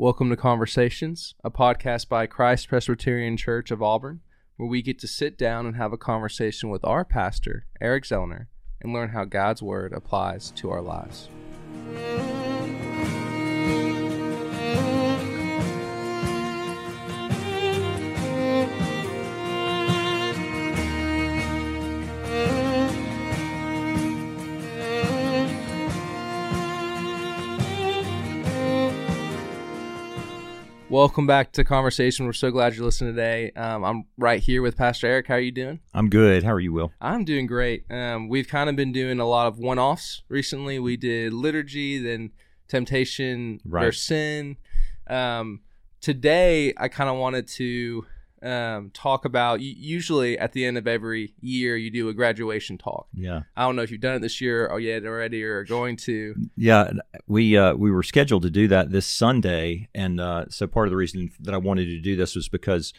Welcome to Conversations, a podcast by Christ Presbyterian Church of Auburn, where we get to sit down and have a conversation with our pastor, Eric Zellner, and learn how God's Word applies to our lives. Welcome back to Conversation. We're so glad you're listening today. Um, I'm right here with Pastor Eric. How are you doing? I'm good. How are you, Will? I'm doing great. Um, we've kind of been doing a lot of one-offs recently. We did liturgy, then temptation Right. versus sin. Um, today, I kind of wanted to um, talk about. Usually, at the end of every year, you do a graduation talk. Yeah. I don't know if you've done it this year or yet already or are going to. Yeah, we uh, we were scheduled to do that this Sunday, and uh, so part of the reason that I wanted to do this was because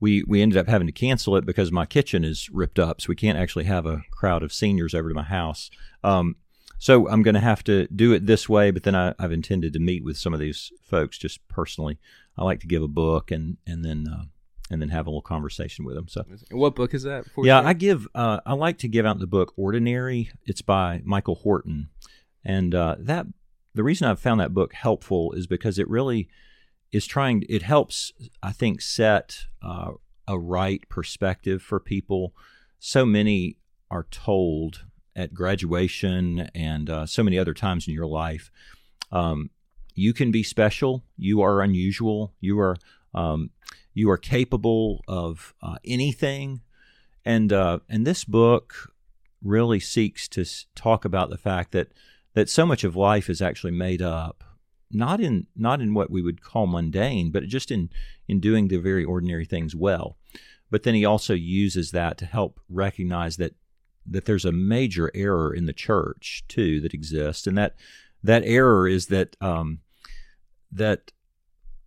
we we ended up having to cancel it because my kitchen is ripped up, so we can't actually have a crowd of seniors over to my house. Um, so I'm going to have to do it this way, but then I, I've intended to meet with some of these folks just personally. I like to give a book and and then uh, and then have a little conversation with them. So What book is that? yeah, start? I give. Uh, I like to give out the book "Ordinary." It's by Michael Horton, and uh, that the reason I've found that book helpful is because it really is trying. It helps, I think, set uh, a right perspective for people. So many are told at graduation and uh, so many other times in your life, um, you can be special. You are unusual. You are. Um, you are capable of uh, anything, and uh, and this book really seeks to talk about the fact that that so much of life is actually made up not in not in what we would call mundane, but just in in doing the very ordinary things well. But then he also uses that to help recognize that that there's a major error in the church too that exists, and that that error is that um, that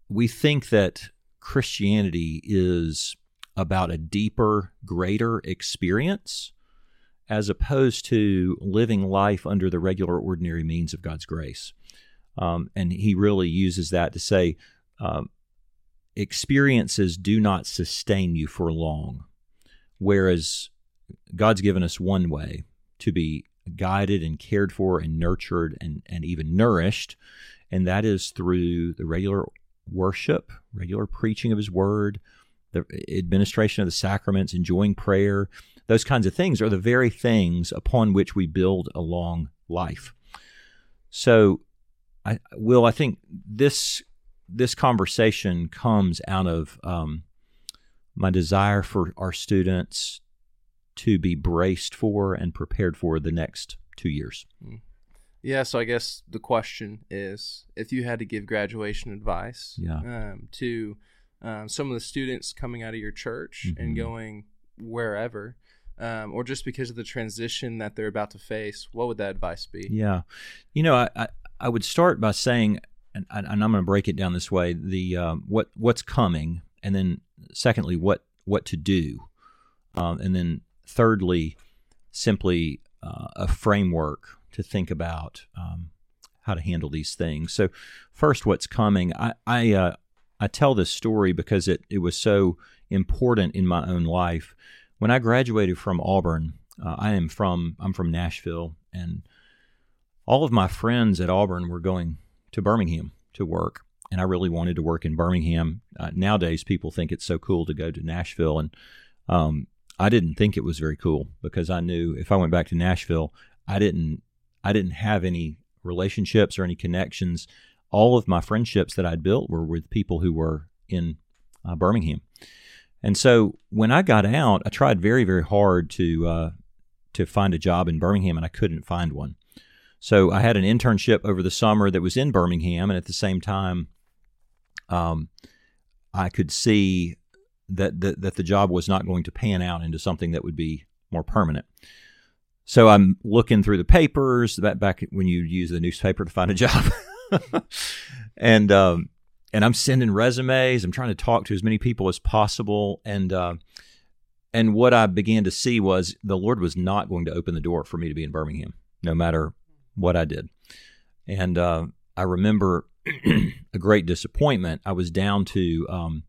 we think that Christianity is about a deeper, greater experience as opposed to living life under the regular, ordinary means of God's grace. Um, and he really uses that to say um, experiences do not sustain you for long, whereas God's given us one way to be guided and cared for and nurtured and, and even nourished, and that is through the regular worship, regular preaching of His Word, the administration of the sacraments, enjoying prayer. Those kinds of things are the very things upon which we build a long life. So, I will. I think this this conversation comes out of um, my desire for our students to be braced for and prepared for the next two years. Yeah, so I guess the question is if you had to give graduation advice Yeah. um, to um, some of the students coming out of your church and Mhm. going wherever, um, or just because of the transition that they're about to face, what would that advice be? Yeah, you know, I I, I would start by saying, and, and I'm going to break it down this way: the um, what what's coming, and then secondly, what what to do, um, and then thirdly, simply uh, a framework to think about um, how to handle these things. So, first, what's coming? I I, uh, I tell this story because it it was so important in my own life. When I graduated from Auburn, uh, I am from I'm from Nashville, and all of my friends at Auburn were going to Birmingham to work, and I really wanted to work in Birmingham. Uh, nowadays, people think it's so cool to go to Nashville, and um, I didn't think it was very cool because I knew if I went back to Nashville, I didn't I didn't have any relationships or any connections. All of my friendships that I'd built were with people who were in uh, Birmingham, and so when I got out, I tried very very hard to uh, to find a job in Birmingham, and I couldn't find one. So I had an internship over the summer that was in Birmingham, and at the same time, um, I could see that, that that the job was not going to pan out into something that would be more permanent. So I'm looking through the papers back back when you use the newspaper to find a job, and um, and I'm sending resumes. I'm trying to talk to as many people as possible, and uh, and what I began to see was the Lord was not going to open the door for me to be in Birmingham, no matter what I did. And uh, I remember a great disappointment. I was down to um,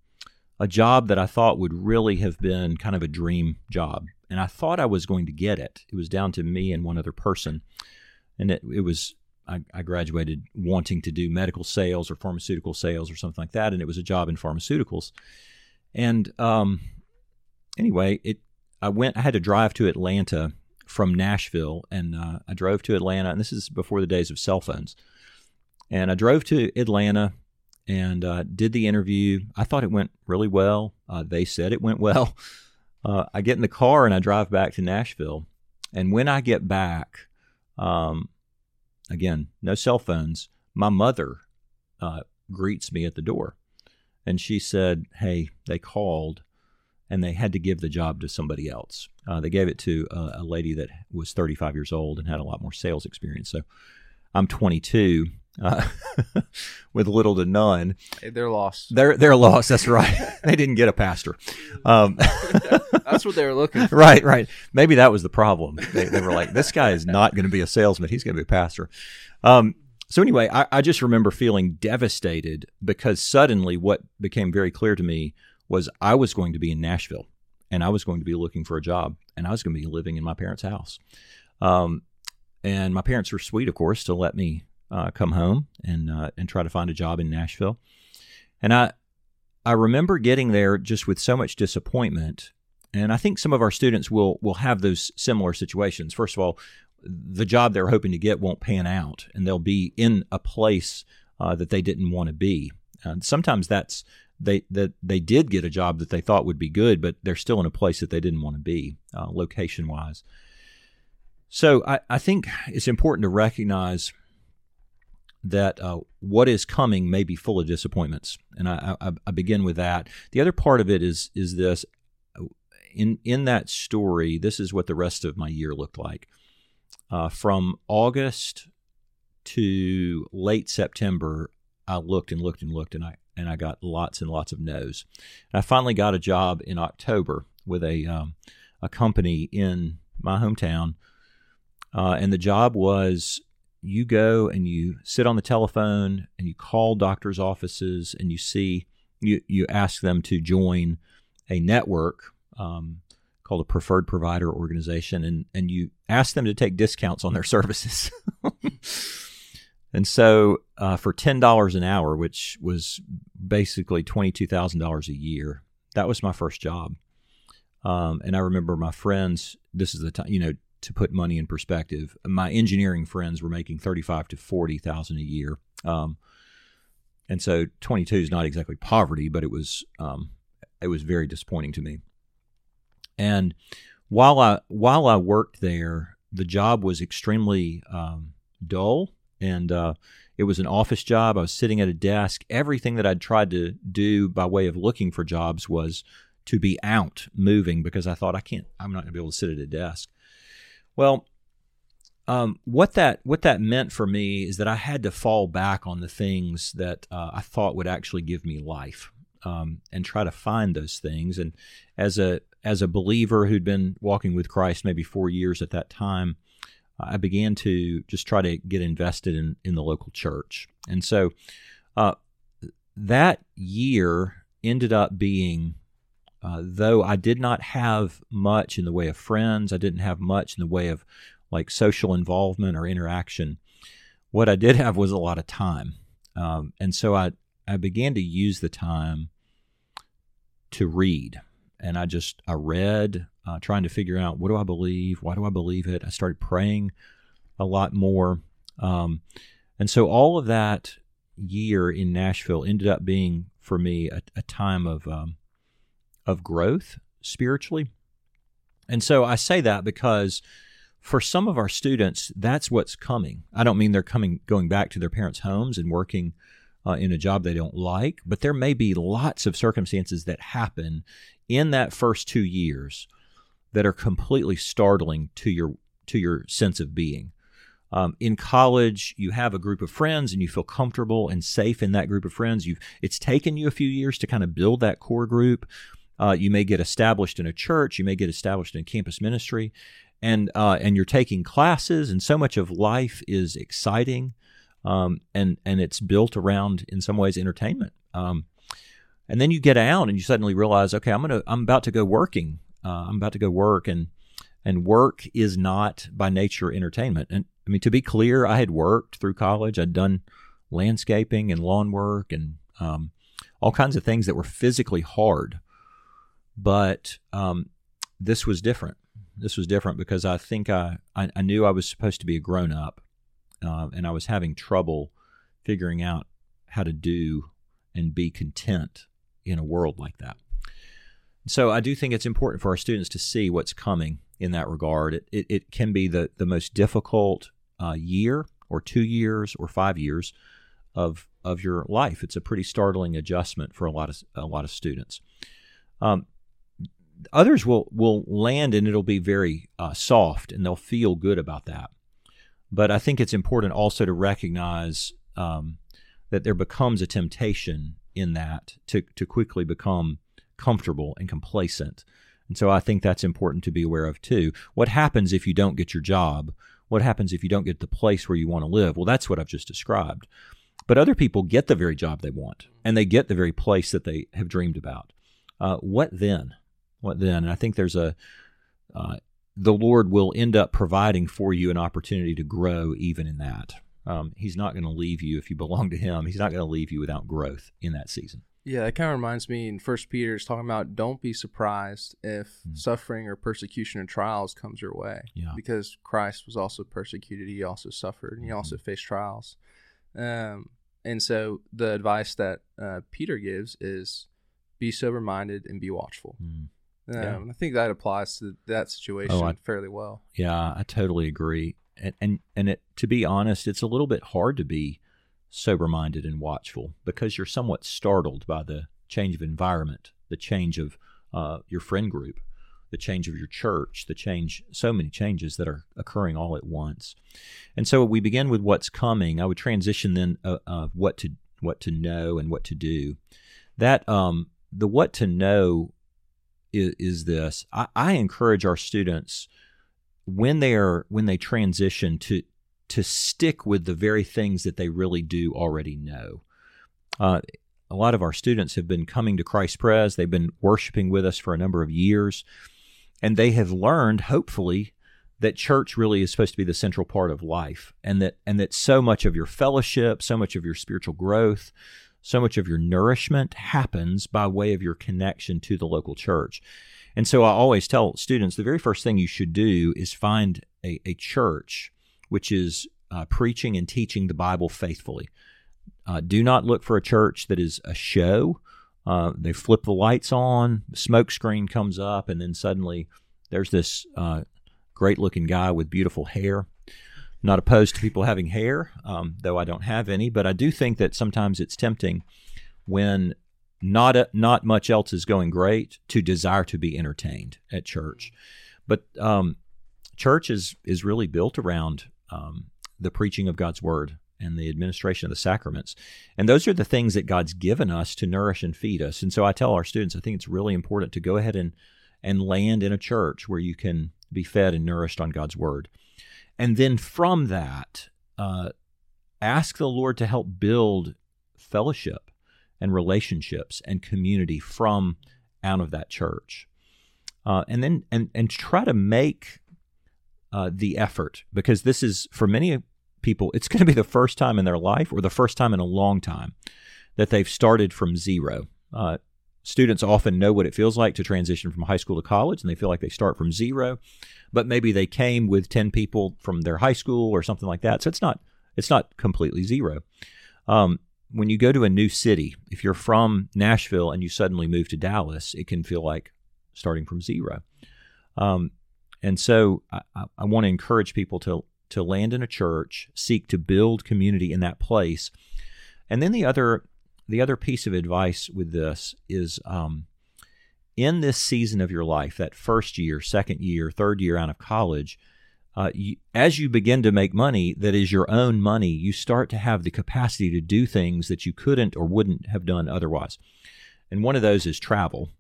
a job that I thought would really have been kind of a dream job, and I thought I was going to get it. It was down to me and one other person, and it, it was I, I, graduated wanting to do medical sales or pharmaceutical sales or something like that, and it was a job in pharmaceuticals. And um, anyway, it I went. I had to drive to Atlanta from Nashville, and uh, I drove to Atlanta, and this is before the days of cell phones. And I drove to Atlanta and uh, did the interview. I thought it went really well. Uh, they said it went well. Uh, I get in the car and I drive back to Nashville. And when I get back, um, again, no cell phones, my mother uh, greets me at the door. And she said, Hey, they called and they had to give the job to somebody else. Uh, they gave it to a, a lady that was 35 years old and had a lot more sales experience. So I'm 22 uh, with little to none. They're lost. They're they're lost. That's right. they didn't get a pastor. Um, that's what they were looking for. Right, right. Maybe that was the problem. They, they were like, this guy is not going to be a salesman. He's going to be a pastor. Um, so anyway, I, I just remember feeling devastated because suddenly what became very clear to me was I was going to be in Nashville and I was going to be looking for a job and I was going to be living in my parents' house. Um, and my parents were sweet, of course, to let me uh, come home and uh, and try to find a job in Nashville. And I I remember getting there just with so much disappointment. And I think some of our students will will have those similar situations. First of all, the job they're hoping to get won't pan out, and they'll be in a place uh, that they didn't want to be. And sometimes that's they that they did get a job that they thought would be good, but they're still in a place that they didn't want to be, uh, location wise. So I, I think it's important to recognize that uh, what is coming may be full of disappointments, and I, I, I, begin with that. The other part of it is is this: in in that story, this is what the rest of my year looked like. Uh, from August to late September, I looked and looked and looked, and I and I got lots and lots of no's. And I finally got a job in October with a um, a company in my hometown, uh, and the job was you go and you sit on the telephone and you call doctors' offices and you see you you ask them to join a network um, called a preferred provider organization and and you ask them to take discounts on their services. and so uh, for ten dollars an hour, which was basically twenty two thousand dollars a year, that was my first job. Um, and I remember my friends. This is the time, you know, to put money in perspective, my engineering friends were making thirty-five to forty thousand a year, um, and so twenty-two is not exactly poverty, but it was um, it was very disappointing to me. And while I while I worked there, the job was extremely um, dull, and uh, it was an office job. I was sitting at a desk. Everything that I'd tried to do by way of looking for jobs was to be out moving because I thought I can't. I'm not going to be able to sit at a desk. Well, um, what that what that meant for me is that I had to fall back on the things that uh, I thought would actually give me life, um, and try to find those things. And as a as a believer who'd been walking with Christ maybe four years at that time, I began to just try to get invested in in the local church. And so uh, that year ended up being uh, though I did not have much in the way of friends, I didn't have much in the way of like social involvement or interaction. What I did have was a lot of time, um, and so I I began to use the time to read, and I just I read, uh, trying to figure out what do I believe, why do I believe it. I started praying a lot more, um, and so all of that year in Nashville ended up being for me a, a time of um, of growth spiritually. And so I say that because for some of our students, that's what's coming. I don't mean they're coming going back to their parents' homes and working uh, in a job they don't like, but there may be lots of circumstances that happen in that first two years that are completely startling to your to your sense of being. Um, in college, you have a group of friends and you feel comfortable and safe in that group of friends. You've it's taken you a few years to kind of build that core group. Uh, you may get established in a church. You may get established in campus ministry, and uh, and you're taking classes, and so much of life is exciting. Um, and and it's built around in some ways entertainment. Um, and then you get out and you suddenly realize, okay, I'm gonna I'm about to go working. Uh, I'm about to go work, and and work is not by nature entertainment. And I mean, to be clear, I had worked through college. I'd done landscaping and lawn work and um, all kinds of things that were physically hard. But um, this was different. This was different because I think I, I, I knew I was supposed to be a grown up, uh, and I was having trouble figuring out how to do and be content in a world like that. So I do think it's important for our students to see what's coming in that regard. It, it, it can be the, the most difficult uh, year or two years or five years of of your life. It's a pretty startling adjustment for a lot of a lot of students. Um, others will will land and it'll be very uh, soft and they'll feel good about that. But I think it's important also to recognize um, that there becomes a temptation in that to to quickly become comfortable and complacent. And so I think that's important to be aware of too. What happens if you don't get your job? What happens if you don't get the place where you want to live? Well, that's what I've just described. But other people get the very job they want and they get the very place that they have dreamed about. Uh, what then? What then? And I think there's a, uh, the Lord will end up providing for you an opportunity to grow even in that. Um, he's not going to leave you if you belong to Him. He's not going to leave you without growth in that season. Yeah, that kind of reminds me in First Peter is talking about don't be surprised if mm. suffering or persecution and trials comes your way. Yeah. Because Christ was also persecuted, he also suffered, and he also mm-hmm. faced trials. Um, and so the advice that uh, Peter gives is be sober minded and be watchful. Mm. Yeah. Um, I think that applies to that situation oh, I, fairly well. Yeah, I totally agree. And and, and it, to be honest, it's a little bit hard to be sober minded and watchful because you're somewhat startled by the change of environment, the change of uh, your friend group the change of your church, the change, so many changes that are occurring all at once. And so we begin with what's coming. I would transition then uh, uh, what to what to know and what to do. That um, the what to know is, is this. I, I encourage our students when they are when they transition to to stick with the very things that they really do already know. Uh, a lot of our students have been coming to Christ Pres. They've been worshiping with us for a number of years and they have learned hopefully that church really is supposed to be the central part of life and that and that so much of your fellowship so much of your spiritual growth so much of your nourishment happens by way of your connection to the local church and so i always tell students the very first thing you should do is find a, a church which is uh, preaching and teaching the bible faithfully uh, do not look for a church that is a show uh, they flip the lights on, the smoke screen comes up, and then suddenly there's this uh, great looking guy with beautiful hair. Not opposed to people having hair, um, though I don't have any, but I do think that sometimes it's tempting when not a, not much else is going great to desire to be entertained at church. But um, church is is really built around um, the preaching of God's word and the administration of the sacraments. And those are the things that God's given us to nourish and feed us. And so I tell our students, I think it's really important to go ahead and, and land in a church where you can be fed and nourished on God's word. And then from that, uh, ask the Lord to help build fellowship and relationships and community from out of that church. Uh, and then and and try to make uh, the effort because this is for many people, it's going to be the first time in their life or the first time in a long time that they've started from zero. Uh, students often know what it feels like to transition from high school to college and they feel like they start from zero, but maybe they came with 10 people from their high school or something like that. So it's not, it's not completely zero. Um, when you go to a new city, if you're from Nashville and you suddenly move to Dallas, it can feel like starting from zero. Um, and so I, I want to encourage people to to land in a church, seek to build community in that place. And then the other the other piece of advice with this is um, in this season of your life, that first year, second year, third year out of college, uh, you, as you begin to make money that is your own money, you start to have the capacity to do things that you couldn't or wouldn't have done otherwise. And one of those is travel.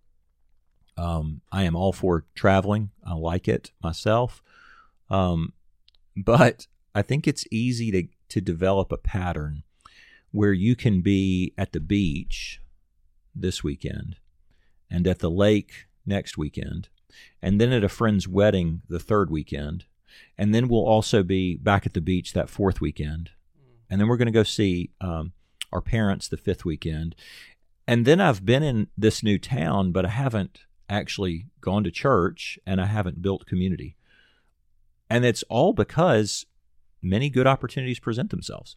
Um, I am all for traveling. I like it myself. Um, but I think it's easy to to develop a pattern where you can be at the beach this weekend and at the lake next weekend and then at a friend's wedding the third weekend and then we'll also be back at the beach that fourth weekend. And then we're going to go see um, our parents the fifth weekend. And then i've been in this new town but i haven't actually gone to church and i haven't built community. And it's all because many good opportunities present themselves.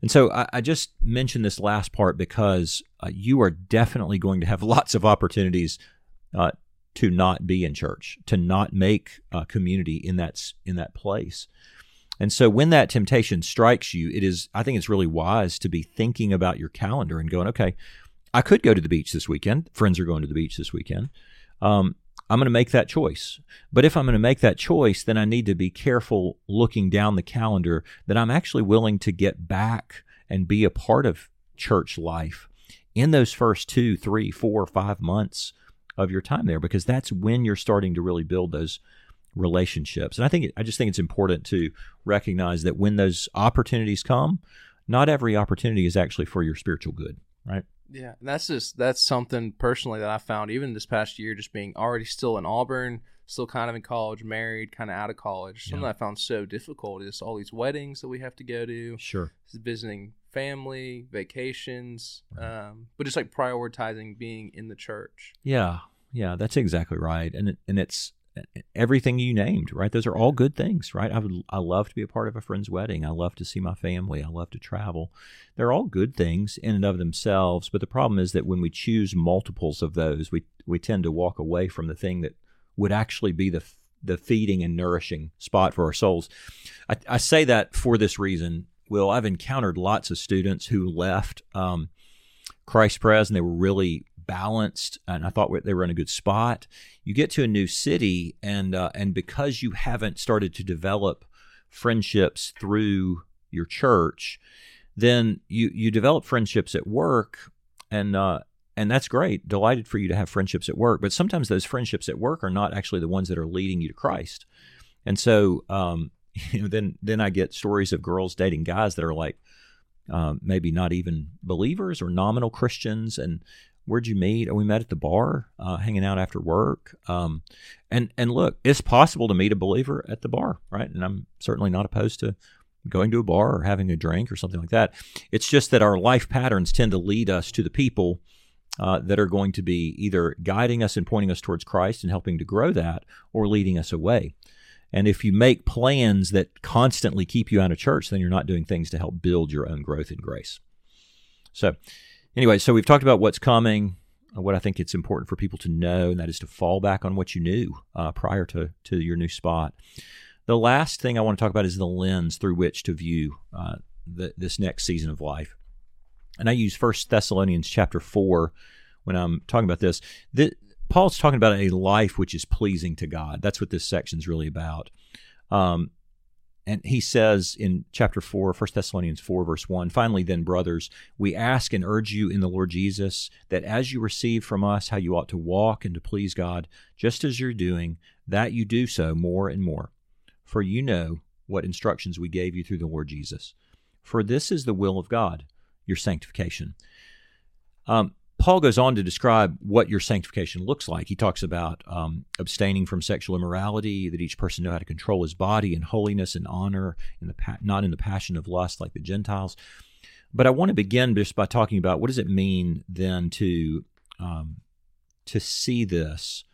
And so I, I just mentioned this last part because uh, you are definitely going to have lots of opportunities uh, to not be in church, to not make a community in that in that place. And so when that temptation strikes you, it is I think it's really wise to be thinking about your calendar and going, okay, I could go to the beach this weekend. Friends are going to the beach this weekend. Um, I'm going to make that choice. But if I'm going to make that choice, then I need to be careful looking down the calendar that I'm actually willing to get back and be a part of church life in those first two, three, four, five months of your time there, because that's when you're starting to really build those relationships. And I think I just think it's important to recognize that when those opportunities come, not every opportunity is actually for your spiritual good, right? Yeah, and that's just that's something personally that I found even this past year, just being already still in Auburn, still kind of in college, married, kind of out of college. Something yeah. I found so difficult is all these weddings that we have to go to. Sure, visiting family, vacations, right. um, but just like prioritizing being in the church. Yeah, yeah, that's exactly right, and it, and it's everything you named, right? Those are all good things, right? I would I love to be a part of a friend's wedding. I love to see my family. I love to travel. They're all good things in and of themselves, but the problem is that when we choose multiples of those, we we tend to walk away from the thing that would actually be the the feeding and nourishing spot for our souls. I, I say that for this reason. Will I've encountered lots of students who left um, Christ Pres and they were really balanced, and I thought they were in a good spot. You get to a new city, and uh, and because you haven't started to develop friendships through your church, then you you develop friendships at work, and uh, and that's great. Delighted for you to have friendships at work, but sometimes those friendships at work are not actually the ones that are leading you to Christ, and so um, you know then then I get stories of girls dating guys that are like. Um, maybe not even believers or nominal Christians, and where'd you meet? Oh, we met at the bar, uh, hanging out after work. Um, and and look, it's possible to meet a believer at the bar, right? And I'm certainly not opposed to going to a bar or having a drink or something like that. It's just that our life patterns tend to lead us to the people uh, that are going to be either guiding us and pointing us towards Christ and helping to grow that, or leading us away. And if you make plans that constantly keep you out of church, then you're not doing things to help build your own growth in grace. So, anyway, so we've talked about what's coming, uh, what I think it's important for people to know, and that is to fall back on what you knew uh, prior to, to your new spot. The last thing I want to talk about is the lens through which to view uh, the, this next season of life. And I use First Thessalonians chapter 4 when I'm talking about this. The, Paul's talking about a life which is pleasing to God. That's what this section is really about. Um, and he says in chapter 4, 1 Thessalonians 4, verse 1 Finally, then, brothers, we ask and urge you in the Lord Jesus that as you receive from us how you ought to walk and to please God, just as you're doing, that you do so more and more. For you know what instructions we gave you through the Lord Jesus. For this is the will of God, your sanctification. Um, Paul goes on to describe what your sanctification looks like. He talks about um, abstaining from sexual immorality, that each person know how to control his body in holiness and honor, in the pa- not in the passion of lust like the Gentiles. But I want to begin just by talking about what does it mean then to um, to see this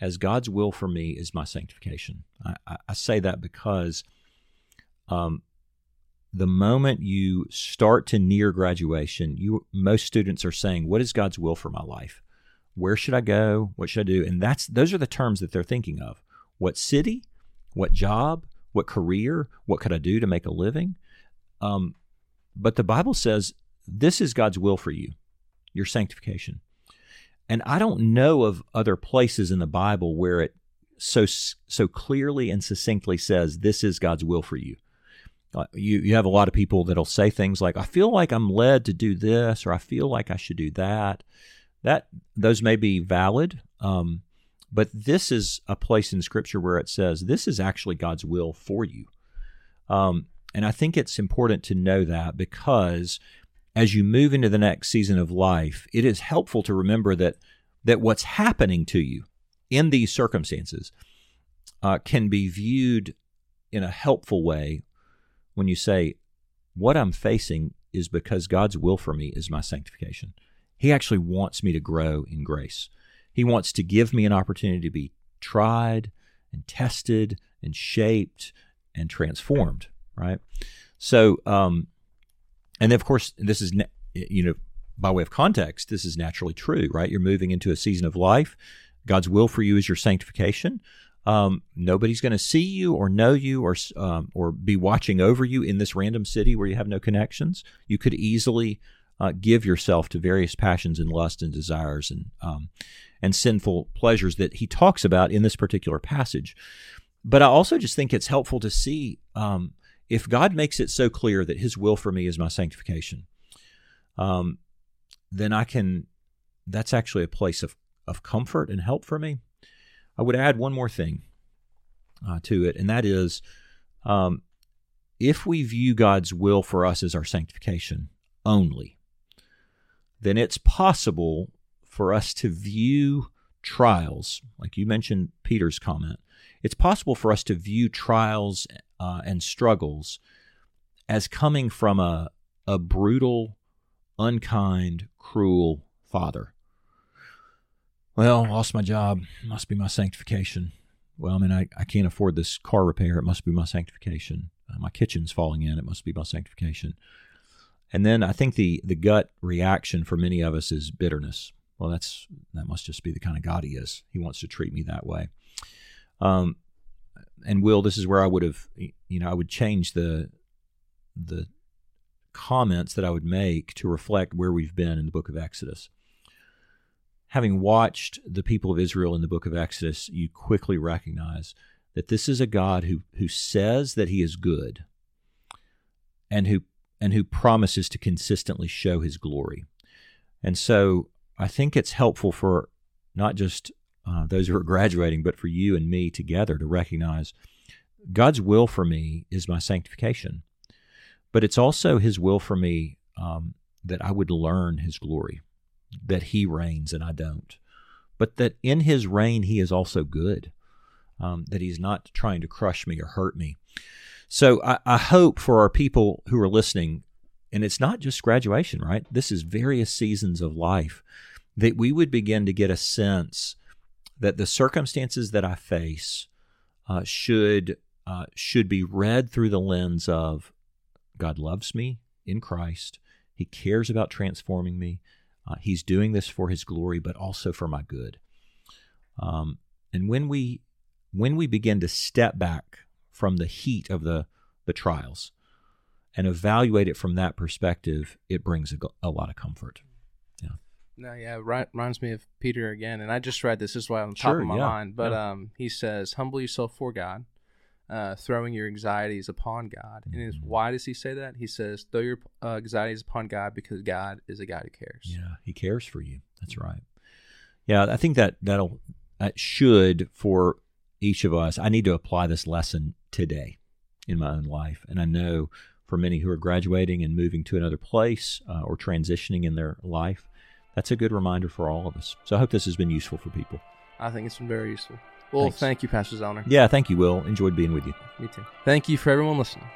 as God's will for me is my sanctification. I, I say that because um, the moment you start to near graduation, you most students are saying, "What is God's will for my life? Where should I go? What should I do?" And that's those are the terms that they're thinking of. What city? What job? What career? What could I do to make a living? Um, but the Bible says this is God's will for you, your sanctification. And I don't know of other places in the Bible where it so so clearly and succinctly says this is God's will for you. Uh, you you have a lot of people that'll say things like I feel like I'm led to do this or I feel like I should do that. That those may be valid, um, but this is a place in Scripture where it says this is actually God's will for you. Um, and I think it's important to know that because as you move into the next season of life, it is helpful to remember that that what's happening to you in these circumstances uh, can be viewed in a helpful way when you say, "What I'm facing is because God's will for me is my sanctification." He actually wants me to grow in grace. He wants to give me an opportunity to be tried and tested and shaped and transformed, right? So, um, and of course, this is, you know, by way of context, this is naturally true, right? You're moving into a season of life. God's will for you is your sanctification. Um, nobody's going to see you or know you or um, or be watching over you in this random city where you have no connections. You could easily uh, give yourself to various passions and lust and desires and um, and sinful pleasures that he talks about in this particular passage. But I also just think it's helpful to see um, if God makes it so clear that His will for me is my sanctification, um, then I can. That's actually a place of of comfort and help for me. I would add one more thing uh, to it, and that is, um, if we view God's will for us as our sanctification only, then it's possible for us to view trials, like you mentioned Peter's comment, it's possible for us to view trials uh, and struggles as coming from a, a brutal, unkind, cruel father. Well, lost my job. Must be my sanctification. Well, I mean, I, I can't afford this car repair. It must be my sanctification. Uh, my kitchen's falling in. It must be my sanctification. And then I think the the gut reaction for many of us is bitterness. Well, that's that must just be the kind of God he is. He wants to treat me that way. Um, and Will, this is where I would have, you know, I would change the the comments that I would make to reflect where we've been in the book of Exodus. Having watched the people of Israel in the book of Exodus, you quickly recognize that this is a God who who says that he is good and who and who promises to consistently show his glory. And so I think it's helpful for not just uh, those who are graduating, but for you and me together to recognize God's will for me is my sanctification, but it's also His will for me um, that I would learn His glory, that He reigns and I don't, but that in His reign He is also good, um, that He's not trying to crush me or hurt me. So I, I hope for our people who are listening, and it's not just graduation, right? This is various seasons of life, that we would begin to get a sense that the circumstances that I face uh, should uh, should be read through the lens of God loves me in Christ. He cares about transforming me. Uh, he's doing this for His glory, but also for my good. Um, and when we when we begin to step back from the heat of the the trials and evaluate it from that perspective, it brings a, a lot of comfort. Yeah. No, yeah, right, reminds me of Peter again, and I just read this. This is why on top Sure, of my yeah, mind. But yeah. um, he says, "Humble yourself for God, uh, throwing your anxieties upon God." And is Mhm. why does he say that? He says, "Throw your uh, anxieties upon God because God is a God who cares." Yeah, he cares for you. That's right. Yeah, I think that that'll that should for each of us. I need to apply this lesson today in my own life, and I know for many who are graduating and moving to another place uh, or transitioning in their life, that's a good reminder for all of us. So I hope this has been useful for people. I think it's been very useful. Well, Thanks. thank you, Pastor Zellner. Yeah, thank you, Will. Enjoyed being with you. Me too. Thank you for everyone listening.